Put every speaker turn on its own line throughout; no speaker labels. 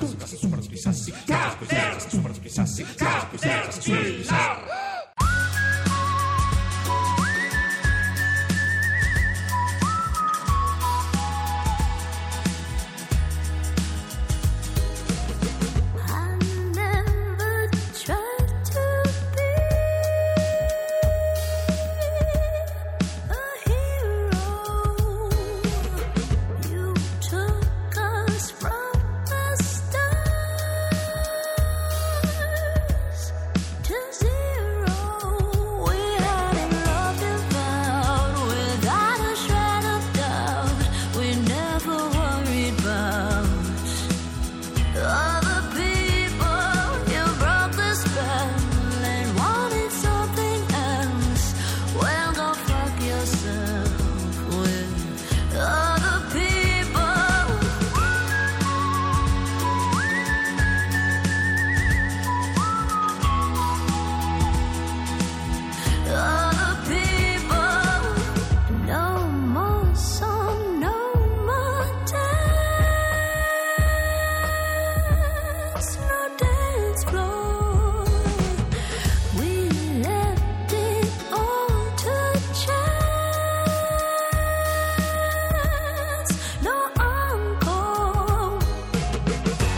I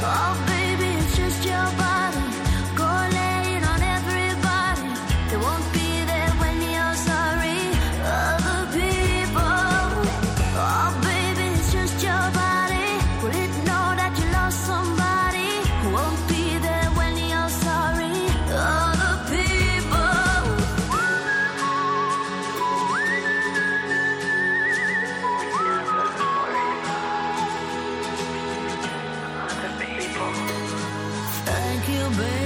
I've baby.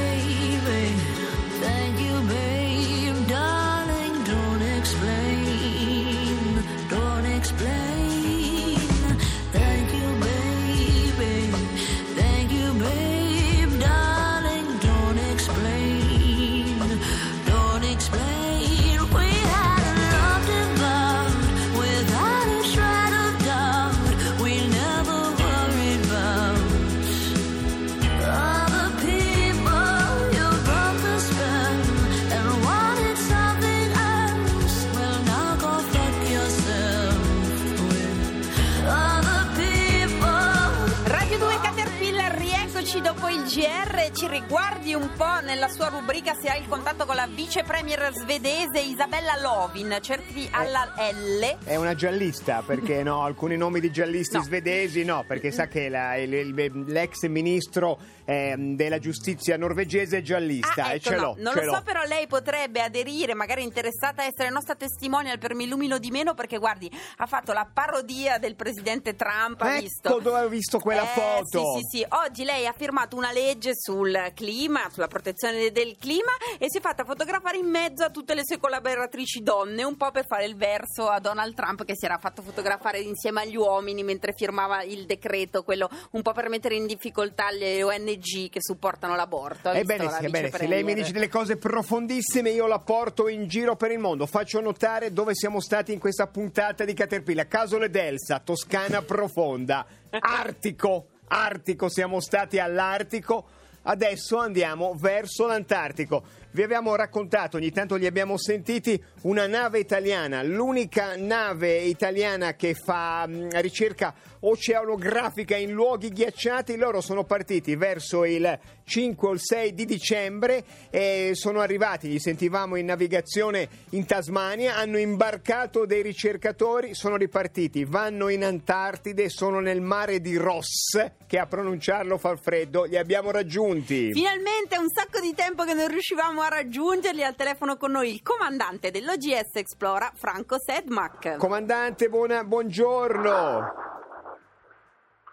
Riguardi un po' nella sua rubrica se hai il contatto con la vice premier svedese Isabella Lovin, cerchi alla L.
È una giallista perché no, alcuni nomi di giallisti
No.
svedesi no, perché sa che la- il- il- l'ex ministro ehm, della giustizia norvegese è giallista
Ah,
e
ecco,
ce
no,
l'ho.
non
ce
lo
l'ho.
so, però lei potrebbe aderire, magari interessata a essere nostra testimonial per Mi illumino di meno, perché guardi, ha fatto la parodia del presidente Trump, ha
Ecco
visto?
dove ho visto quella
Eh,
foto.
Sì, sì, sì. Oggi lei ha firmato una legge sul clima, sulla protezione del clima e si è fatta fotografare in mezzo a tutte le sue collaboratrici donne, un po' per fare il verso a Donald Trump che si era fatto fotografare insieme agli uomini mentre firmava il decreto, quello un po' per mettere in difficoltà le ONG che supportano l'aborto.
Ebbene
la
sì, ebbene sì, lei mi dice delle cose profondissime, io la porto in giro per il mondo, faccio notare dove siamo stati in questa puntata di Caterpillar, Casole d'Elsa, Toscana profonda, Artico, Artico, siamo stati all'Artico, adesso andiamo verso l'Antartico. Vi abbiamo raccontato, ogni tanto li abbiamo sentiti, una nave italiana, l'unica nave italiana che fa mh, ricerca oceanografica in luoghi ghiacciati. Loro sono partiti verso il 5 o il 6 di dicembre e sono arrivati, li sentivamo in navigazione in Tasmania, hanno imbarcato dei ricercatori, sono ripartiti, vanno in Antartide, sono nel mare di Ross, che a pronunciarlo fa freddo, li abbiamo raggiunti.
Finalmente un sacco di tempo che non riuscivamo a raggiungerli al telefono con noi il comandante dell'OGS Explora, Franco Sedmac.
Comandante, buona- buongiorno.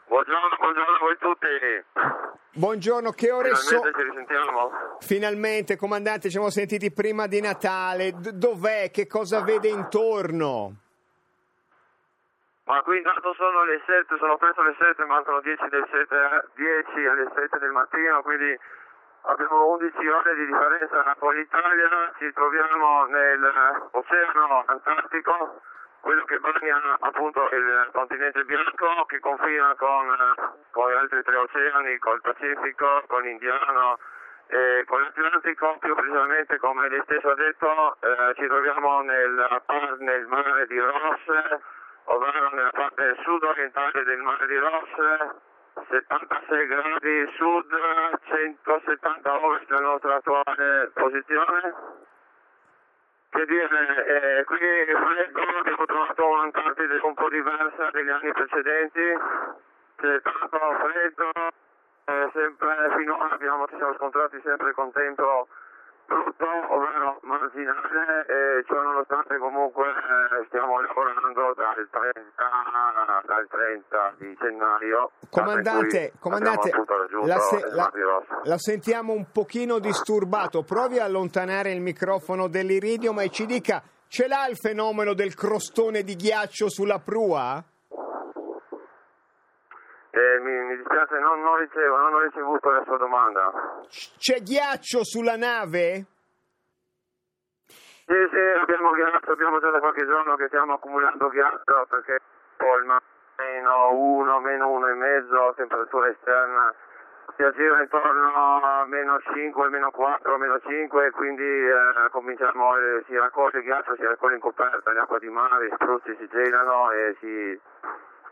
Buongiorno, buongiorno a voi tutti.
Buongiorno, che ore sono?
Finalmente ci risentiamo.
Finalmente, comandante, ci siamo sentiti prima di Natale. D- dov'è? Che cosa vede intorno?
Ma qui intanto sono le 7, sono presso le 7, mancano 10 del 7, 10 alle 7 del mattino, quindi abbiamo 11 ore di differenza con l'Italia, ci troviamo nell'Oceano Antartico, quello che bagna appunto il continente bianco che confina con, eh, con gli altri tre oceani, col Pacifico, con l'Indiano e con l'Atlantico, più precisamente come lei stesso ha detto, eh, ci troviamo nel, nel mare di Ross, ovvero nella parte sud-orientale del mare di Ross, 76 gradi sud, 170 ovest la nostra attuale posizione. Che dire, eh, qui freddo, abbiamo trovato un'Antartide un po' diversa degli anni precedenti, c'è tanto freddo, eh, sempre finora abbiamo, ci siamo scontrati sempre con tempo brutto, ovvero marginale, e ciò nonostante comunque eh, stiamo lavorando dal 30, dal 30 di gennaio.
Comandante, comandante la, se- la- la sentiamo un pochino disturbato. Provi a allontanare il microfono dell'iridium e ci dica, ce l'ha il fenomeno del crostone di ghiaccio sulla prua?
Eh, mi, mi dispiace, non, non ricevo, non ho ricevuto la sua domanda.
C'è ghiaccio sulla nave?
Sì, sì, abbiamo ghiaccio, abbiamo già da qualche giorno che stiamo accumulando ghiaccio perché poi il ma- meno uno, meno uno e mezzo, temperatura esterna si aggira intorno a meno 5, meno 4, meno 5 quindi eh, cominciamo, eh, si raccoglie il ghiaccio, si raccoglie in coperta, le acque di mare, i spruzzi si gelano e si,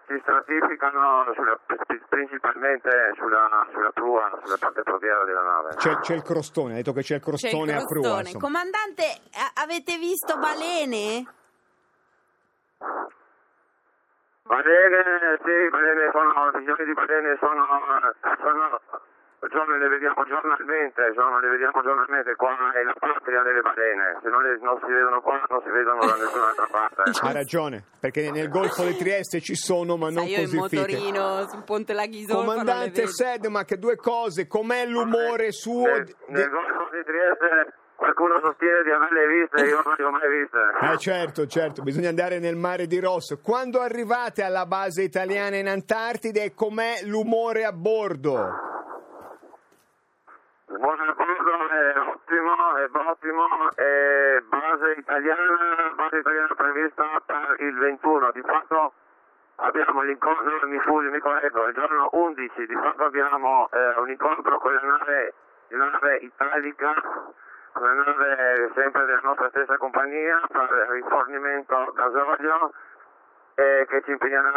si stratificano sulla- principalmente sulla, sulla prua, sulla parte proviera della nave.
C'è, c'è il crostone, ha detto che c'è il
C'è il
crostone, a prua.
crostone.
insomma.
Comandante, a- avete visto balene?
Balene, sì, balene sono, visioni di balene sono, sono, giorno le vediamo giornalmente, sono, le vediamo giornalmente, qua è la patria delle balene, se non, le- non si vedono qua non si vedono da nessun'altra parte.
Ha ragione, perché nel Golfo di Trieste ci sono, ma non
Sai, io in
così fitte.
motorino sul ponte Laghisolfa non le
Comandante
vedo.
Sedmac, due cose, com'è l'umore suo?
Nel,
di-
nel Golfo di Trieste qualcuno sostiene di averle viste, io non le ho mai viste.
Eh certo, certo, bisogna andare nel mare di Rosso. Quando arrivate alla base italiana in Antartide, com'è l'umore a bordo?
Buon bordo è ottimo, è ottimo, è base italiana, base italiana prevista per il 21, di fatto abbiamo l'incontro, mi scusi, mi correggo, il giorno 11, di fatto abbiamo eh, un incontro con la nave, la nave italica, una nave sempre della nostra stessa compagnia per il rifornimento gasolio eh, che ci impegnerà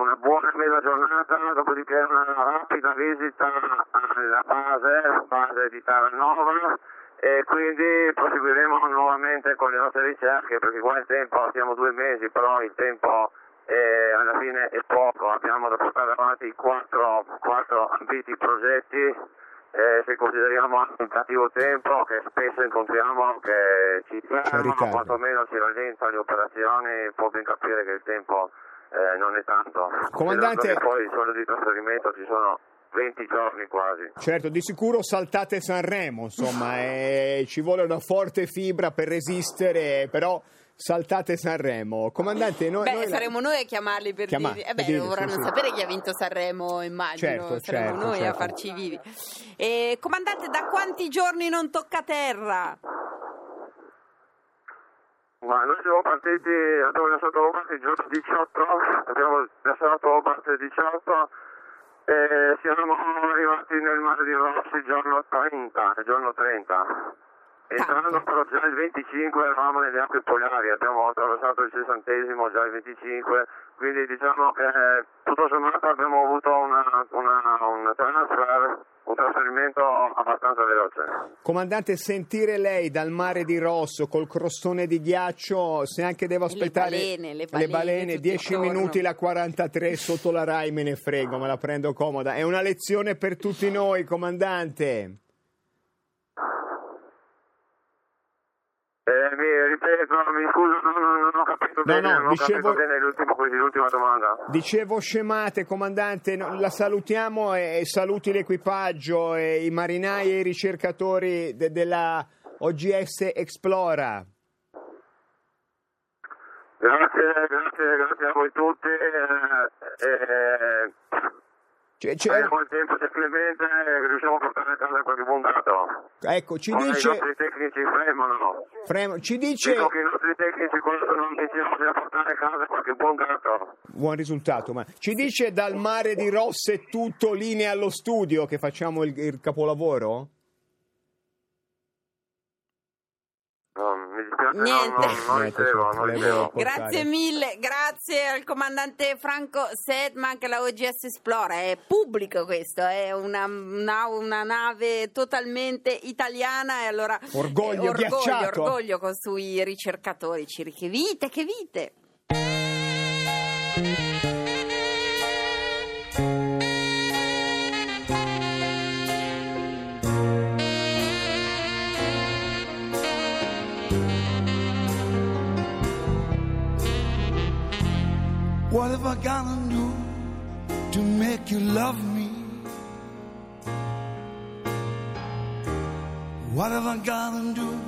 una buona mezza giornata, dopodiché una rapida visita alla base, base di Terranova e quindi proseguiremo nuovamente con le nostre ricerche perché qua il tempo, siamo due mesi, però il tempo eh, alla fine è poco, abbiamo da portare avanti quattro, quattro ambiti progetti eh, se consideriamo anche il cattivo tempo che spesso incontriamo che ci fermano,
Riccardo.
quantomeno ci rallentano le operazioni, può ben capire che il tempo eh, non è tanto.
Comandante-
poi i soldi di trasferimento ci sono 20 giorni quasi.
Certo, di sicuro saltate Sanremo, insomma, e ci vuole una forte fibra per resistere, però saltate Sanremo. Comandante, noi...
Beh,
noi la-
saremo noi a chiamarli per
Chiamare,
dirgli. Eh
per
beh,
dirgli,
vorranno
sì, sì.
sapere chi ha vinto Sanremo, immagino.
Certo,
saremo
certo,
noi a
certo.
farci vivi. E, comandante, da quanti giorni non tocca terra?
Ma noi siamo partiti, abbiamo lasciato Hobart il giorno 18, abbiamo lasciato Hobart il 18 e siamo arrivati nel mare di Ross il giorno 30, il giorno 30. Entrando però già il 25 eravamo nelle acque polari, abbiamo attraversato il sessantesimo già il 25, quindi diciamo che eh, tutto sommato abbiamo avuto una, una, un transfer, un trasferimento abbastanza veloce.
Comandante, sentire lei dal mare di Rosso col crostone di ghiaccio, se anche devo
le
aspettare
balene, le balene tutti
10
intorno.
minuti la 43 sotto la Rai me ne frego, me la prendo comoda. È una lezione per tutti noi, comandante.
Eh, mi ripeto, mi scuso, non, non- non ho capito
No,
bene,
no,
non
dicevo-
bene l'ultima domanda.
Dicevo scemate, comandante, no, la salutiamo e, e saluti l'equipaggio, e i marinai e i ricercatori de- della OGS Explora.
Grazie, grazie, grazie a voi tutti. Eh, eh,
Cioè, cioè,
il tempo sia clemente e riusciamo a portare a casa qualche buon dato.
Ecco, ci
I
dice,
nostri tecnici fremono.
Fremo, ci dice,
Dico che i nostri tecnici qua sono spero di portare a casa qualche buon gatto.
Buon risultato, ma ci dice dal mare di Rosse tutto linea allo studio che facciamo il, il capolavoro?
No, mi dispiace,
Niente.
no, no,
Grazie mille, grazie al comandante Franco Sedman che la OGS Esplora, è pubblico questo, è una, una- una nave totalmente italiana e allora
Orgoglio,
eh, orgoglio, orgoglio con sui ricercatori, Ciri, che vite, che vite.
I gotta do to make you love me? What have I gotta do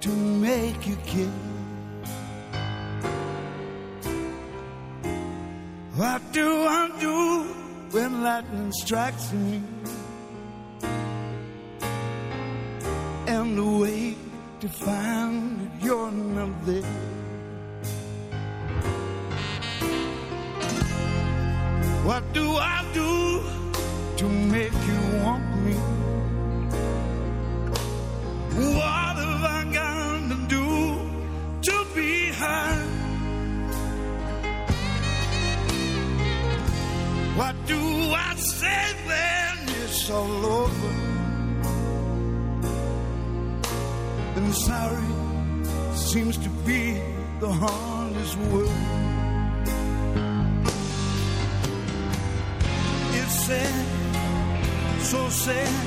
to make you care? What do I do when lightning strikes me? And the way to find that you're not there. What do I do to make you want me? What have I got to do to be heard? What do I say when it's all over? And sorry seems to be the hardest word. So sad.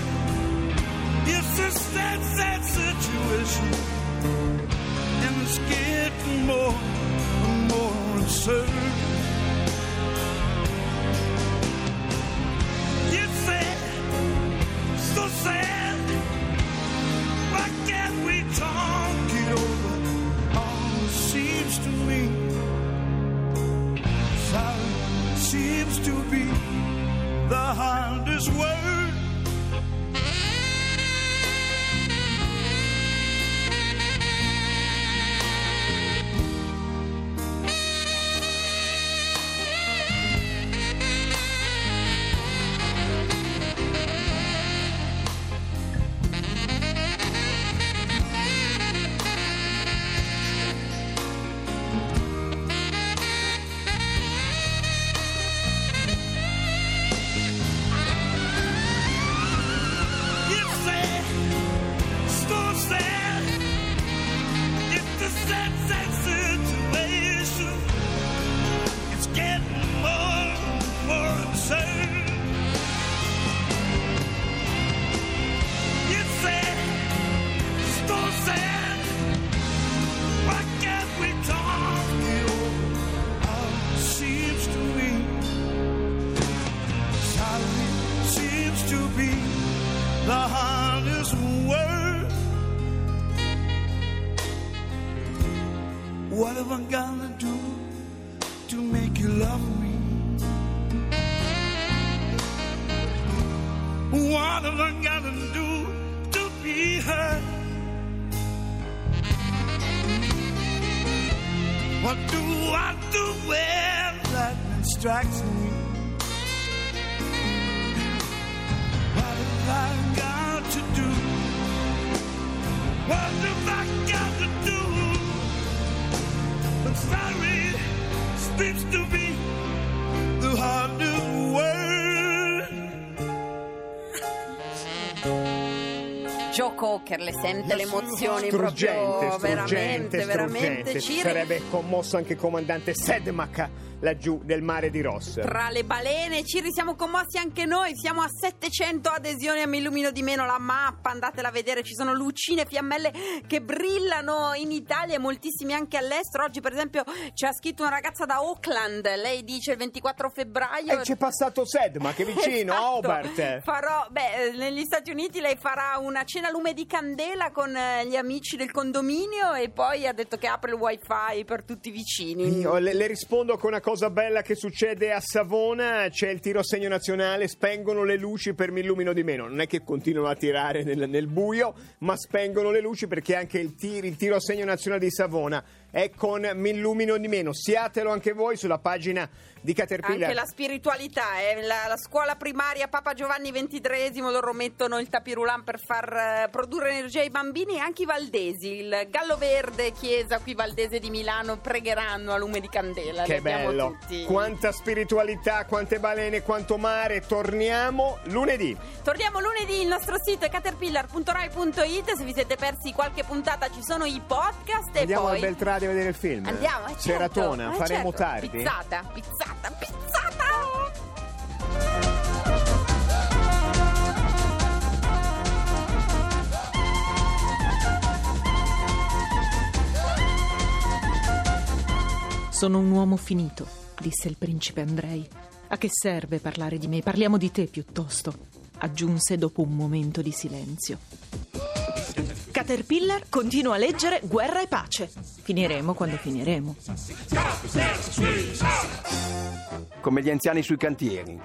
It's a sad, sad situation. And it's getting more and more absurd. What have I gotta do to be heard? What do I do when lightning strikes me? What have I got to do? What have I got to do? I'm sorry, seems to be
Joe Cocker, le sente le emozioni
Struggente,
proprio veramente,
struggente,
veramente.
struggente.
Ciri.
Sarebbe commosso anche il comandante Sedmak laggiù del mare di Ross.
Tra le balene, ci siamo commossi anche noi, siamo a 700 adesioni a Mi Illumino di Meno, la mappa, andatela a vedere, ci sono lucine, fiammelle che brillano in Italia e moltissimi anche all'estero. Oggi per esempio ci ha scritto una ragazza da Auckland, lei dice il 24 febbraio...
E c'è passato Sedmak, che è vicino a
Esatto.
Hobart.
Farò, beh, negli Stati Uniti lei farà una cena a lume di candela con eh, gli amici del condominio e poi ha detto che apre il wifi per tutti i vicini.
Io le, le rispondo con una cosa bella che succede a Savona, c'è il tiro a segno nazionale, spengono le luci per mi illumino di meno, non è che continuano a tirare nel, nel buio, ma spengono le luci perché anche il, tir- il tiro a segno nazionale di Savona è con Mi illumino di meno. Siatelo anche voi sulla pagina di Caterpillar.
Anche la spiritualità, eh. la, la scuola primaria Papa Giovanni XXIII loro mettono il tapirulan per far eh, produrre energia ai bambini e anche i valdesi, il Gallo Verde, chiesa qui valdese di Milano pregheranno a lume di candela.
Che bello!
tutti.
Quanta spiritualità, quante balene, quanto mare. Torniamo lunedì.
Torniamo lunedì, il nostro sito è caterpillar.rai.it, se vi siete persi qualche puntata ci sono i podcast e
Andiamo
poi...
al Beltrade a vedere il film.
Andiamo, eh, certo,
Ceratona,
eh,
faremo
certo.
tardi.
Pizzata, pizzata, pizzata!
Sono un uomo finito, disse il principe Andrei. A che serve parlare di me? Parliamo di te piuttosto, aggiunse dopo un momento di silenzio. Caterpillar continua a leggere Guerra e pace. Finiremo quando finiremo.
come gli anziani sui cantieri.